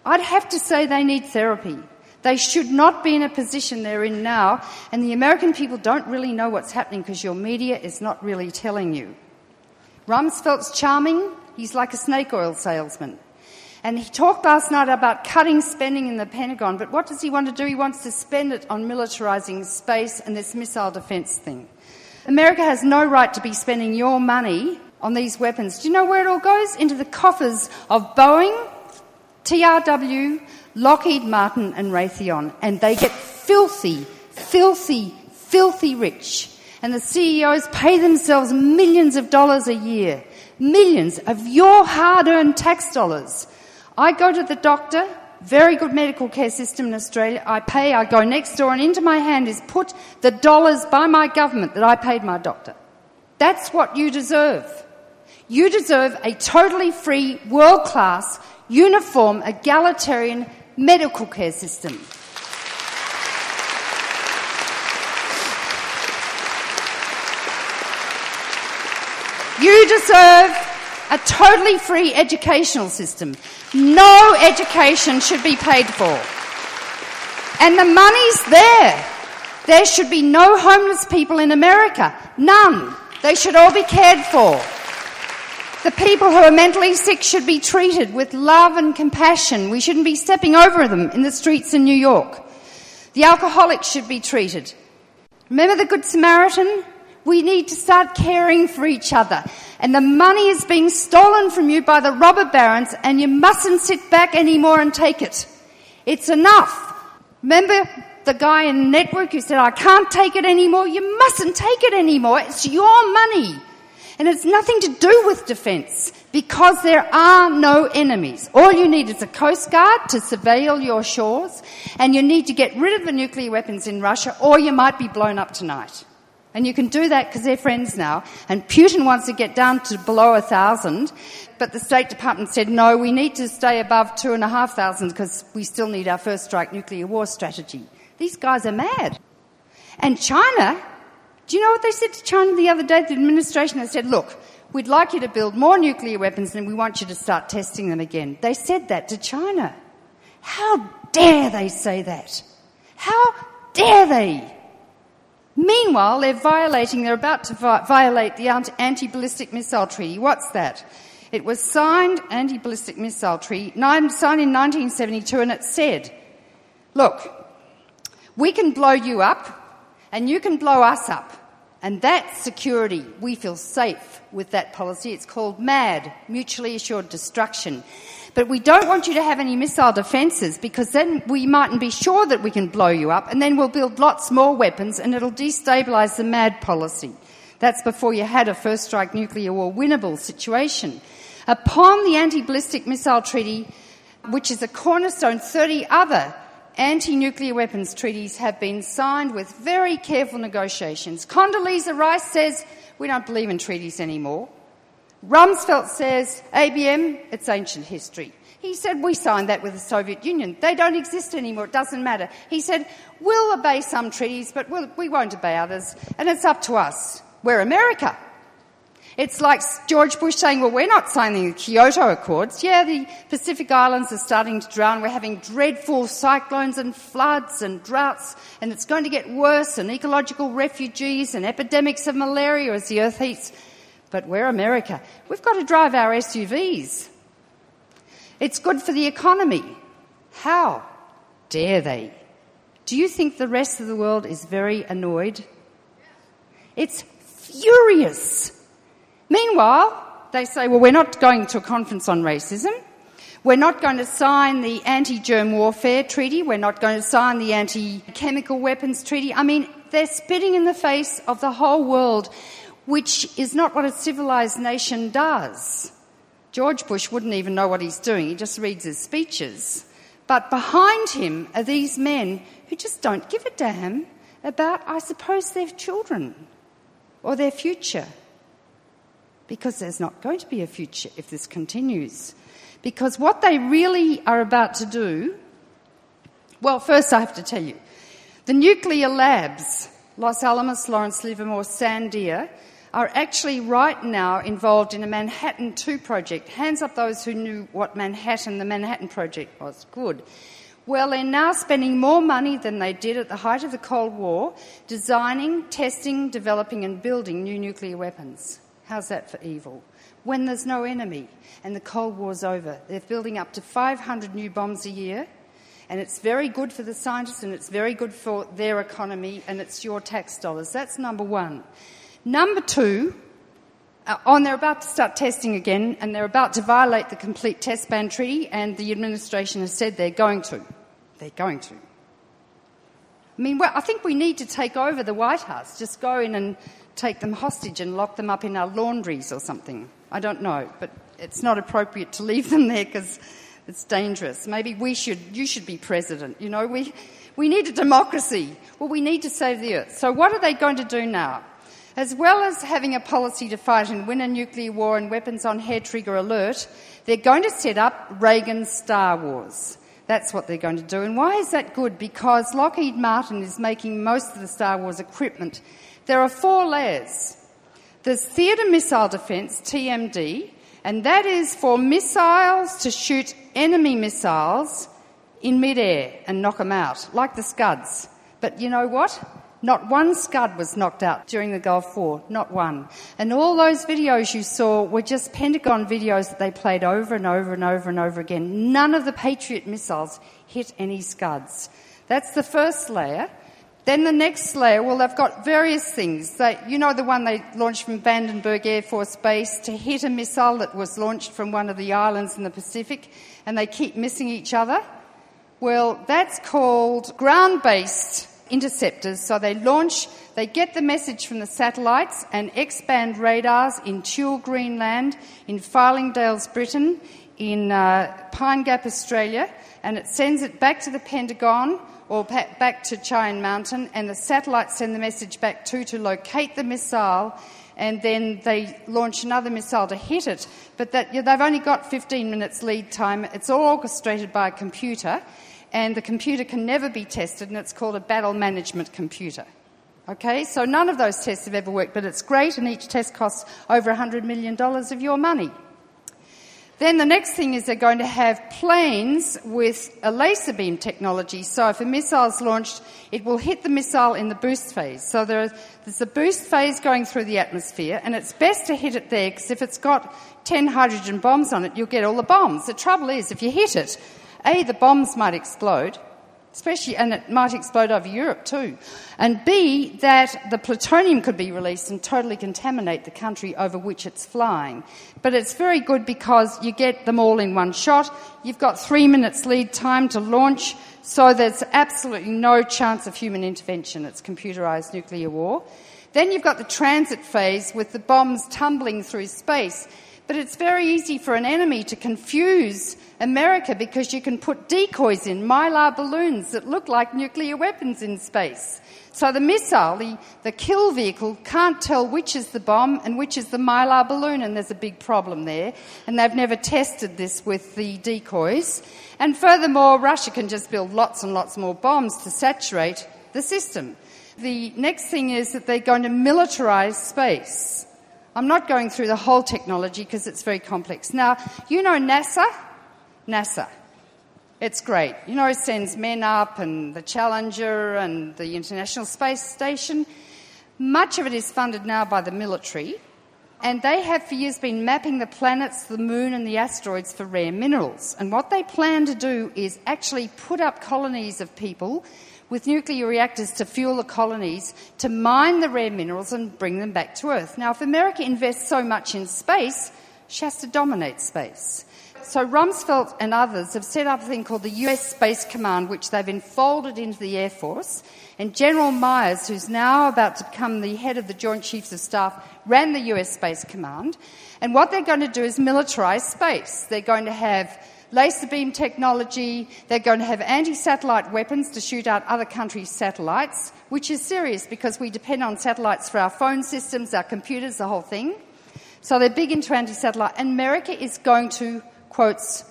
Speaker 2: I'd have to say they need therapy. They should not be in a position they're in now, and the American people don't really know what's happening because your media is not really telling you. Rumsfeld's charming, he's like a snake oil salesman. And he talked last night about cutting spending in the Pentagon, but what does he want to do? He wants to spend it on militarising space and this missile defence thing. America has no right to be spending your money on these weapons. Do you know where it all goes? Into the coffers of Boeing, TRW, Lockheed Martin, and Raytheon. And they get filthy, filthy, filthy rich. And the CEOs pay themselves millions of dollars a year. Millions of your hard earned tax dollars I go to the doctor, very good medical care system in Australia. I pay, I go next door, and into my hand is put the dollars by my government that I paid my doctor. That's what you deserve. You deserve a totally free, world class, uniform, egalitarian medical care system. You deserve a totally free educational system. No education should be paid for. And the money's there. There should be no homeless people in America. None. They should all be cared for. The people who are mentally sick should be treated with love and compassion. We shouldn't be stepping over them in the streets in New York. The alcoholics should be treated. Remember the Good Samaritan? We need to start caring for each other. And the money is being stolen from you by the robber barons, and you mustn't sit back anymore and take it. It's enough. Remember the guy in Network who said, I can't take it anymore? You mustn't take it anymore. It's your money. And it's nothing to do with defence because there are no enemies. All you need is a coast guard to surveil your shores and you need to get rid of the nuclear weapons in Russia or you might be blown up tonight. And you can do that because they're friends now. And Putin wants to get down to below a thousand, but the State Department said no, we need to stay above two and a half thousand because we still need our first strike nuclear war strategy. These guys are mad. And China do you know what they said to China the other day? The administration has said, look, we'd like you to build more nuclear weapons and we want you to start testing them again. They said that to China. How dare they say that? How dare they? Meanwhile, they're violating, they're about to vi- violate the anti-ballistic missile treaty. What's that? It was signed, anti-ballistic missile treaty, signed in 1972 and it said, look, we can blow you up and you can blow us up. And that's security. We feel safe with that policy. It's called MAD, Mutually Assured Destruction. But we don't want you to have any missile defences because then we mightn't be sure that we can blow you up and then we'll build lots more weapons and it'll destabilise the MAD policy. That's before you had a first strike nuclear war winnable situation. Upon the anti-ballistic missile treaty, which is a cornerstone, 30 other anti-nuclear weapons treaties have been signed with very careful negotiations. Condoleezza Rice says, we don't believe in treaties anymore. Rumsfeld says, ABM, it's ancient history. He said, we signed that with the Soviet Union. They don't exist anymore. It doesn't matter. He said, we'll obey some treaties, but we'll, we will not obey others. And it's up to us. We're America. It's like George Bush saying, well, we're not signing the Kyoto Accords. Yeah, the Pacific Islands are starting to drown. We're having dreadful cyclones and floods and droughts, and it's going to get worse, and ecological refugees and epidemics of malaria as the earth heats. But we're America. We've got to drive our SUVs. It's good for the economy. How dare they? Do you think the rest of the world is very annoyed? It's furious. Meanwhile, they say, well, we're not going to a conference on racism. We're not going to sign the anti germ warfare treaty. We're not going to sign the anti chemical weapons treaty. I mean, they're spitting in the face of the whole world, which is not what a civilized nation does. George Bush wouldn't even know what he's doing, he just reads his speeches. But behind him are these men who just don't give a damn about, I suppose, their children or their future because there's not going to be a future if this continues. Because what they really are about to do, well, first I have to tell you, the nuclear labs, Los Alamos, Lawrence Livermore, Sandia, are actually right now involved in a Manhattan 2 project. Hands up those who knew what Manhattan, the Manhattan Project was. Good. Well, they're now spending more money than they did at the height of the Cold War designing, testing, developing, and building new nuclear weapons. How's that for evil? When there's no enemy and the Cold War's over, they're building up to 500 new bombs a year, and it's very good for the scientists and it's very good for their economy and it's your tax dollars. That's number one. Number two, uh, on they're about to start testing again and they're about to violate the complete test ban treaty, and the administration has said they're going to. They're going to. I mean, well, I think we need to take over the White House. Just go in and take them hostage and lock them up in our laundries or something. I don't know, but it's not appropriate to leave them there because it's dangerous. Maybe we should, you should be president. You know, we, we need a democracy. Well, we need to save the earth. So what are they going to do now? As well as having a policy to fight and win a nuclear war and weapons on hair trigger alert, they're going to set up Reagan's Star Wars. That's what they're going to do. And why is that good? Because Lockheed Martin is making most of the Star Wars equipment there are four layers. There's theatre missile defence, TMD, and that is for missiles to shoot enemy missiles in midair and knock them out, like the Scuds. But you know what? Not one Scud was knocked out during the Gulf War, not one. And all those videos you saw were just Pentagon videos that they played over and over and over and over again. None of the Patriot missiles hit any Scuds. That's the first layer. Then the next layer, well, they've got various things. They, you know the one they launched from Vandenberg Air Force Base to hit a missile that was launched from one of the islands in the Pacific, and they keep missing each other? Well, that's called ground based interceptors. So they launch, they get the message from the satellites and X band radars in Thule, Greenland, in Fylingdales, Britain, in uh, Pine Gap, Australia, and it sends it back to the Pentagon or back to Cheyenne Mountain, and the satellites send the message back to to locate the missile. And then they launch another missile to hit it. But that, they've only got 15 minutes lead time. It's all orchestrated by a computer and the computer can never be tested, and it's called a battle management computer. Okay, so none of those tests have ever worked, but it's great, and each test costs over $100 million of your money. Then the next thing is they're going to have planes with a laser beam technology. So if a missile is launched, it will hit the missile in the boost phase. So there's a boost phase going through the atmosphere, and it's best to hit it there because if it's got 10 hydrogen bombs on it, you'll get all the bombs. The trouble is, if you hit it, a, the bombs might explode, especially, and it might explode over Europe too. And B, that the plutonium could be released and totally contaminate the country over which it's flying. But it's very good because you get them all in one shot. You've got three minutes lead time to launch, so there's absolutely no chance of human intervention. It's computerized nuclear war. Then you've got the transit phase with the bombs tumbling through space. But it's very easy for an enemy to confuse America because you can put decoys in, mylar balloons that look like nuclear weapons in space. So the missile, the, the kill vehicle, can't tell which is the bomb and which is the mylar balloon, and there's a big problem there. And they've never tested this with the decoys. And furthermore, Russia can just build lots and lots more bombs to saturate the system. The next thing is that they're going to militarize space. I'm not going through the whole technology because it's very complex. Now, you know NASA? NASA. It's great. You know, it sends men up and the Challenger and the International Space Station. Much of it is funded now by the military, and they have for years been mapping the planets, the moon, and the asteroids for rare minerals. And what they plan to do is actually put up colonies of people with nuclear reactors to fuel the colonies to mine the rare minerals and bring them back to Earth. Now, if America invests so much in space, she has to dominate space. So Rumsfeld and others have set up a thing called the US Space Command, which they've enfolded into the Air Force. And General Myers, who's now about to become the head of the Joint Chiefs of Staff, ran the US Space Command. And what they're going to do is militarize space. They're going to have laser beam technology. They're going to have anti satellite weapons to shoot out other countries' satellites, which is serious because we depend on satellites for our phone systems, our computers, the whole thing. So they're big into anti satellite. And America is going to, quotes,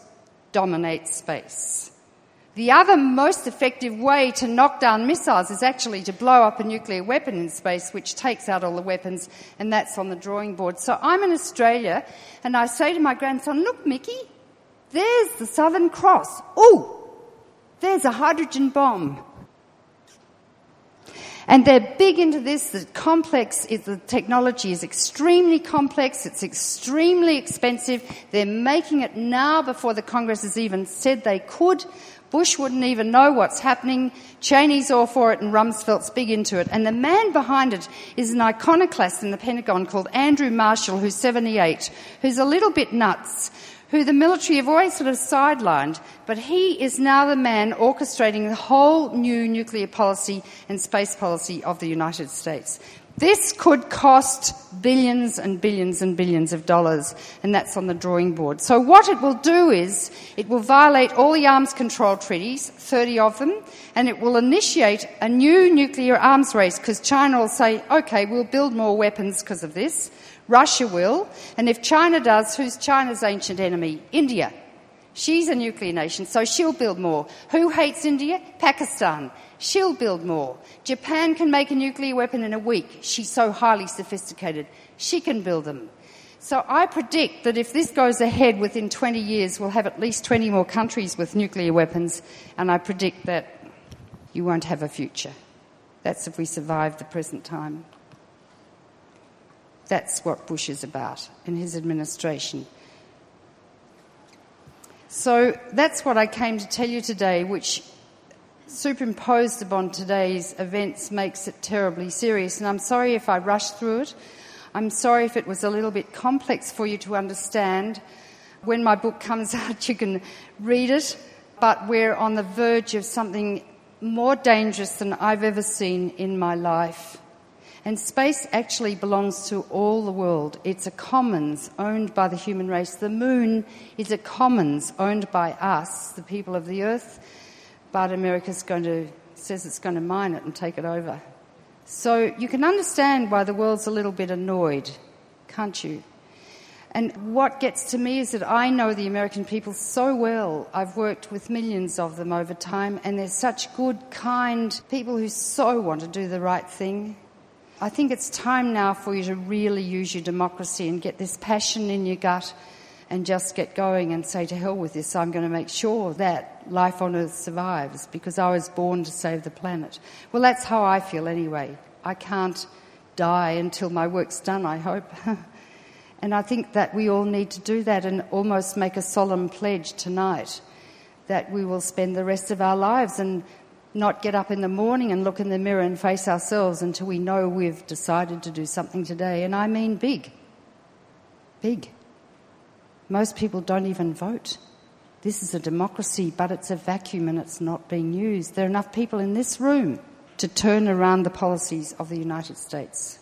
Speaker 2: dominate space. The other most effective way to knock down missiles is actually to blow up a nuclear weapon in space, which takes out all the weapons, and that's on the drawing board. So I'm in Australia, and I say to my grandson, Look, Mickey, there's the Southern Cross. Oh, there's a hydrogen bomb. And they're big into this. The complex, is, the technology is extremely complex. It's extremely expensive. They're making it now before the Congress has even said they could. Bush wouldn't even know what's happening. Cheney's all for it and Rumsfeld's big into it. And the man behind it is an iconoclast in the Pentagon called Andrew Marshall, who's 78, who's a little bit nuts, who the military have always sort of sidelined, but he is now the man orchestrating the whole new nuclear policy and space policy of the United States. This could cost billions and billions and billions of dollars, and that's on the drawing board. So, what it will do is it will violate all the arms control treaties, 30 of them, and it will initiate a new nuclear arms race because China will say, okay, we'll build more weapons because of this. Russia will. And if China does, who's China's ancient enemy? India. She's a nuclear nation, so she'll build more. Who hates India? Pakistan. She'll build more. Japan can make a nuclear weapon in a week. She's so highly sophisticated. She can build them. So I predict that if this goes ahead within 20 years, we'll have at least 20 more countries with nuclear weapons, and I predict that you won't have a future. That's if we survive the present time. That's what Bush is about in his administration. So that's what I came to tell you today, which superimposed upon today's events makes it terribly serious. And I'm sorry if I rushed through it. I'm sorry if it was a little bit complex for you to understand. When my book comes out, you can read it, but we're on the verge of something more dangerous than I've ever seen in my life. And space actually belongs to all the world. It's a commons owned by the human race. The moon is a commons owned by us, the people of the earth, but America's going to says it's going to mine it and take it over. So you can understand why the world's a little bit annoyed, can't you? And what gets to me is that I know the American people so well. I've worked with millions of them over time, and they're such good, kind people who so want to do the right thing. I think it's time now for you to really use your democracy and get this passion in your gut and just get going and say, to hell with this, I'm going to make sure that life on earth survives because I was born to save the planet. Well, that's how I feel anyway. I can't die until my work's done, I hope. and I think that we all need to do that and almost make a solemn pledge tonight that we will spend the rest of our lives and not get up in the morning and look in the mirror and face ourselves until we know we've decided to do something today. And I mean big. Big. Most people don't even vote. This is a democracy, but it's a vacuum and it's not being used. There are enough people in this room to turn around the policies of the United States.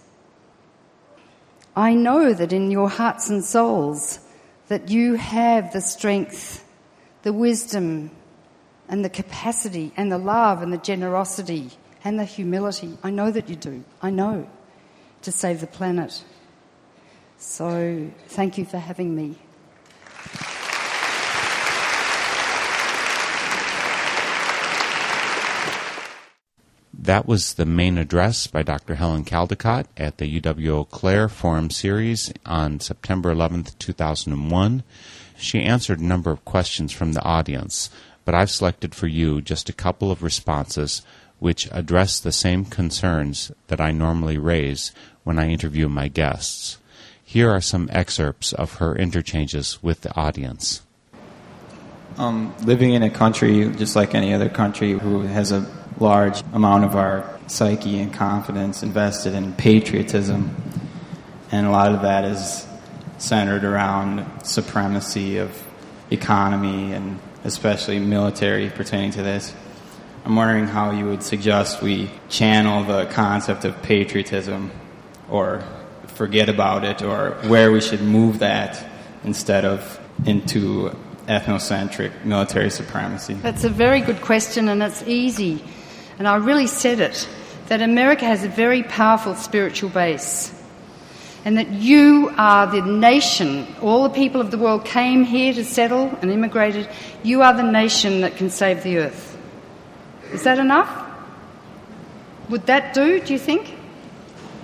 Speaker 2: I know that in your hearts and souls that you have the strength, the wisdom, and the capacity and the love and the generosity and the humility. I know that you do. I know to save the planet. So thank you for having me.
Speaker 1: That was the main address by Dr. Helen Caldicott at the UW Eau Claire Forum Series on September 11th, 2001. She answered a number of questions from the audience but I've selected for you just a couple of responses which address the same concerns that I normally raise when I interview my guests. Here are some excerpts of her interchanges with the audience.
Speaker 4: Um, living in a country just like any other country who has a large amount of our psyche and confidence invested in patriotism, and a lot of that is centered around supremacy of economy and especially military pertaining to this. I'm wondering how you would suggest we channel the concept of patriotism or forget about it or where we should move that instead of into ethnocentric military supremacy.
Speaker 2: That's a very good question and it's easy. And I really said it that America has a very powerful spiritual base and that you are the nation. All the people of the world came here to settle and immigrated. You are the nation that can save the earth. Is that enough? Would that do, do you think?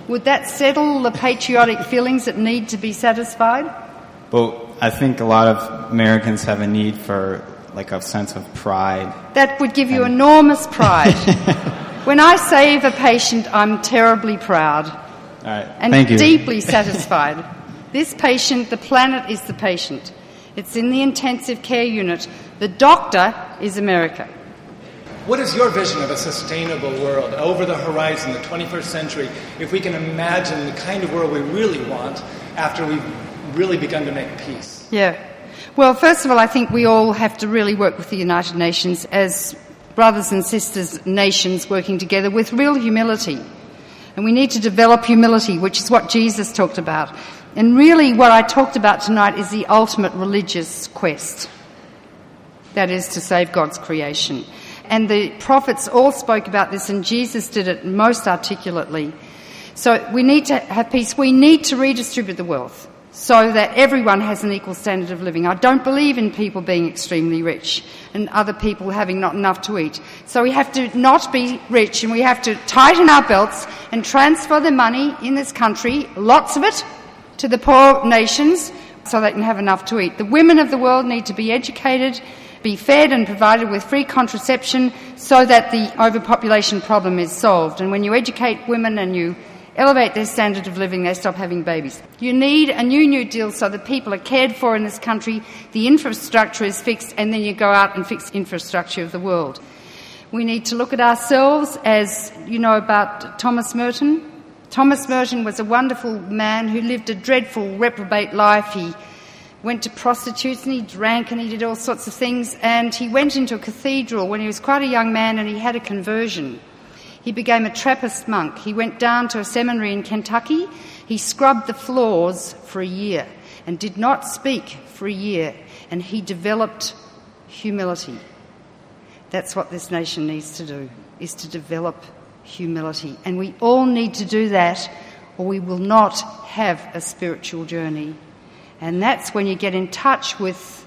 Speaker 2: Would that settle the patriotic feelings that need to be satisfied?
Speaker 4: Well, I think a lot of Americans have a need for like a sense of pride.
Speaker 2: That would give you enormous pride. when I save a patient, I'm terribly proud and
Speaker 4: Thank you.
Speaker 2: deeply satisfied. This patient, the planet is the patient. It's in the intensive care unit. The doctor is America.
Speaker 5: What is your vision of a sustainable world over the horizon, the 21st century, if we can imagine the kind of world we really want after we've really begun to make peace?
Speaker 2: Yeah. Well, first of all, I think we all have to really work with the United Nations as brothers and sisters nations working together with real humility. And we need to develop humility, which is what Jesus talked about. And really, what I talked about tonight is the ultimate religious quest that is, to save God's creation. And the prophets all spoke about this, and Jesus did it most articulately. So we need to have peace. We need to redistribute the wealth. So that everyone has an equal standard of living. I don't believe in people being extremely rich and other people having not enough to eat. So we have to not be rich and we have to tighten our belts and transfer the money in this country, lots of it, to the poor nations so they can have enough to eat. The women of the world need to be educated, be fed and provided with free contraception so that the overpopulation problem is solved. And when you educate women and you elevate their standard of living, they stop having babies. You need a new New Deal so that people are cared for in this country, the infrastructure is fixed, and then you go out and fix infrastructure of the world. We need to look at ourselves as you know about Thomas Merton. Thomas Merton was a wonderful man who lived a dreadful reprobate life. He went to prostitutes and he drank and he did all sorts of things. And he went into a cathedral when he was quite a young man and he had a conversion. He became a Trappist monk. He went down to a seminary in Kentucky. He scrubbed the floors for a year and did not speak for a year. And he developed humility. That's what this nation needs to do, is to develop humility. And we all need to do that, or we will not have a spiritual journey. And that's when you get in touch with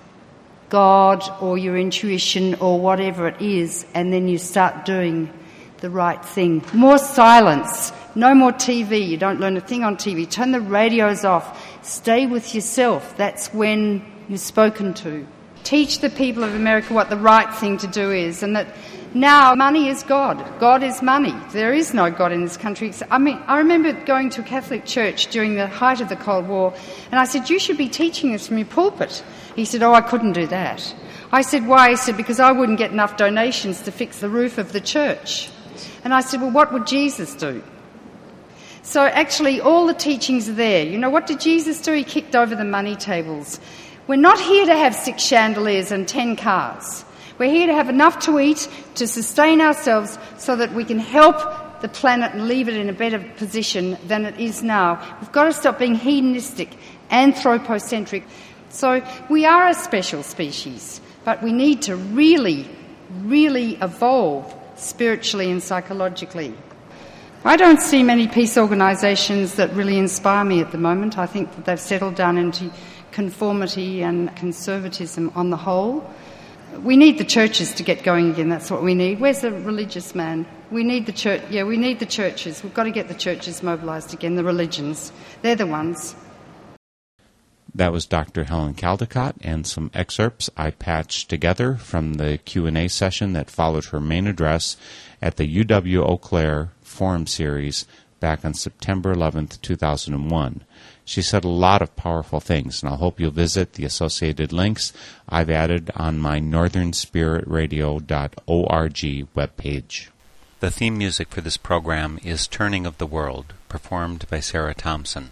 Speaker 2: God or your intuition or whatever it is, and then you start doing the right thing. More silence. No more TV. You don't learn a thing on TV. Turn the radios off. Stay with yourself. That's when you're spoken to. Teach the people of America what the right thing to do is, and that now, money is God. God is money. There is no God in this country. I mean, I remember going to a Catholic church during the height of the Cold War, and I said, You should be teaching this from your pulpit. He said, Oh, I couldn't do that. I said, Why? He said, Because I wouldn't get enough donations to fix the roof of the church. And I said, Well, what would Jesus do? So actually, all the teachings are there. You know, what did Jesus do? He kicked over the money tables. We're not here to have six chandeliers and ten cars. We're here to have enough to eat, to sustain ourselves, so that we can help the planet and leave it in a better position than it is now. We've got to stop being hedonistic, anthropocentric. So we are a special species, but we need to really, really evolve spiritually and psychologically. I don't see many peace organisations that really inspire me at the moment. I think that they've settled down into conformity and conservatism on the whole. We need the churches to get going again. That's what we need. Where's the religious man? We need the church. Yeah, we need the churches. We've got to get the churches mobilised again. The religions. They're the ones.
Speaker 1: That was Dr. Helen Caldicott and some excerpts I patched together from the Q&A session that followed her main address at the UW Eau Claire Forum Series back on September 11th, 2001. She said a lot of powerful things, and I hope you'll visit the associated links I've added on my northernspiritradio.org webpage. The theme music for this program is Turning of the World, performed by Sarah Thompson.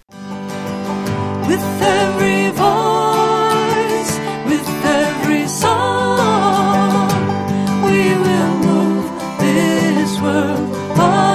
Speaker 6: World along.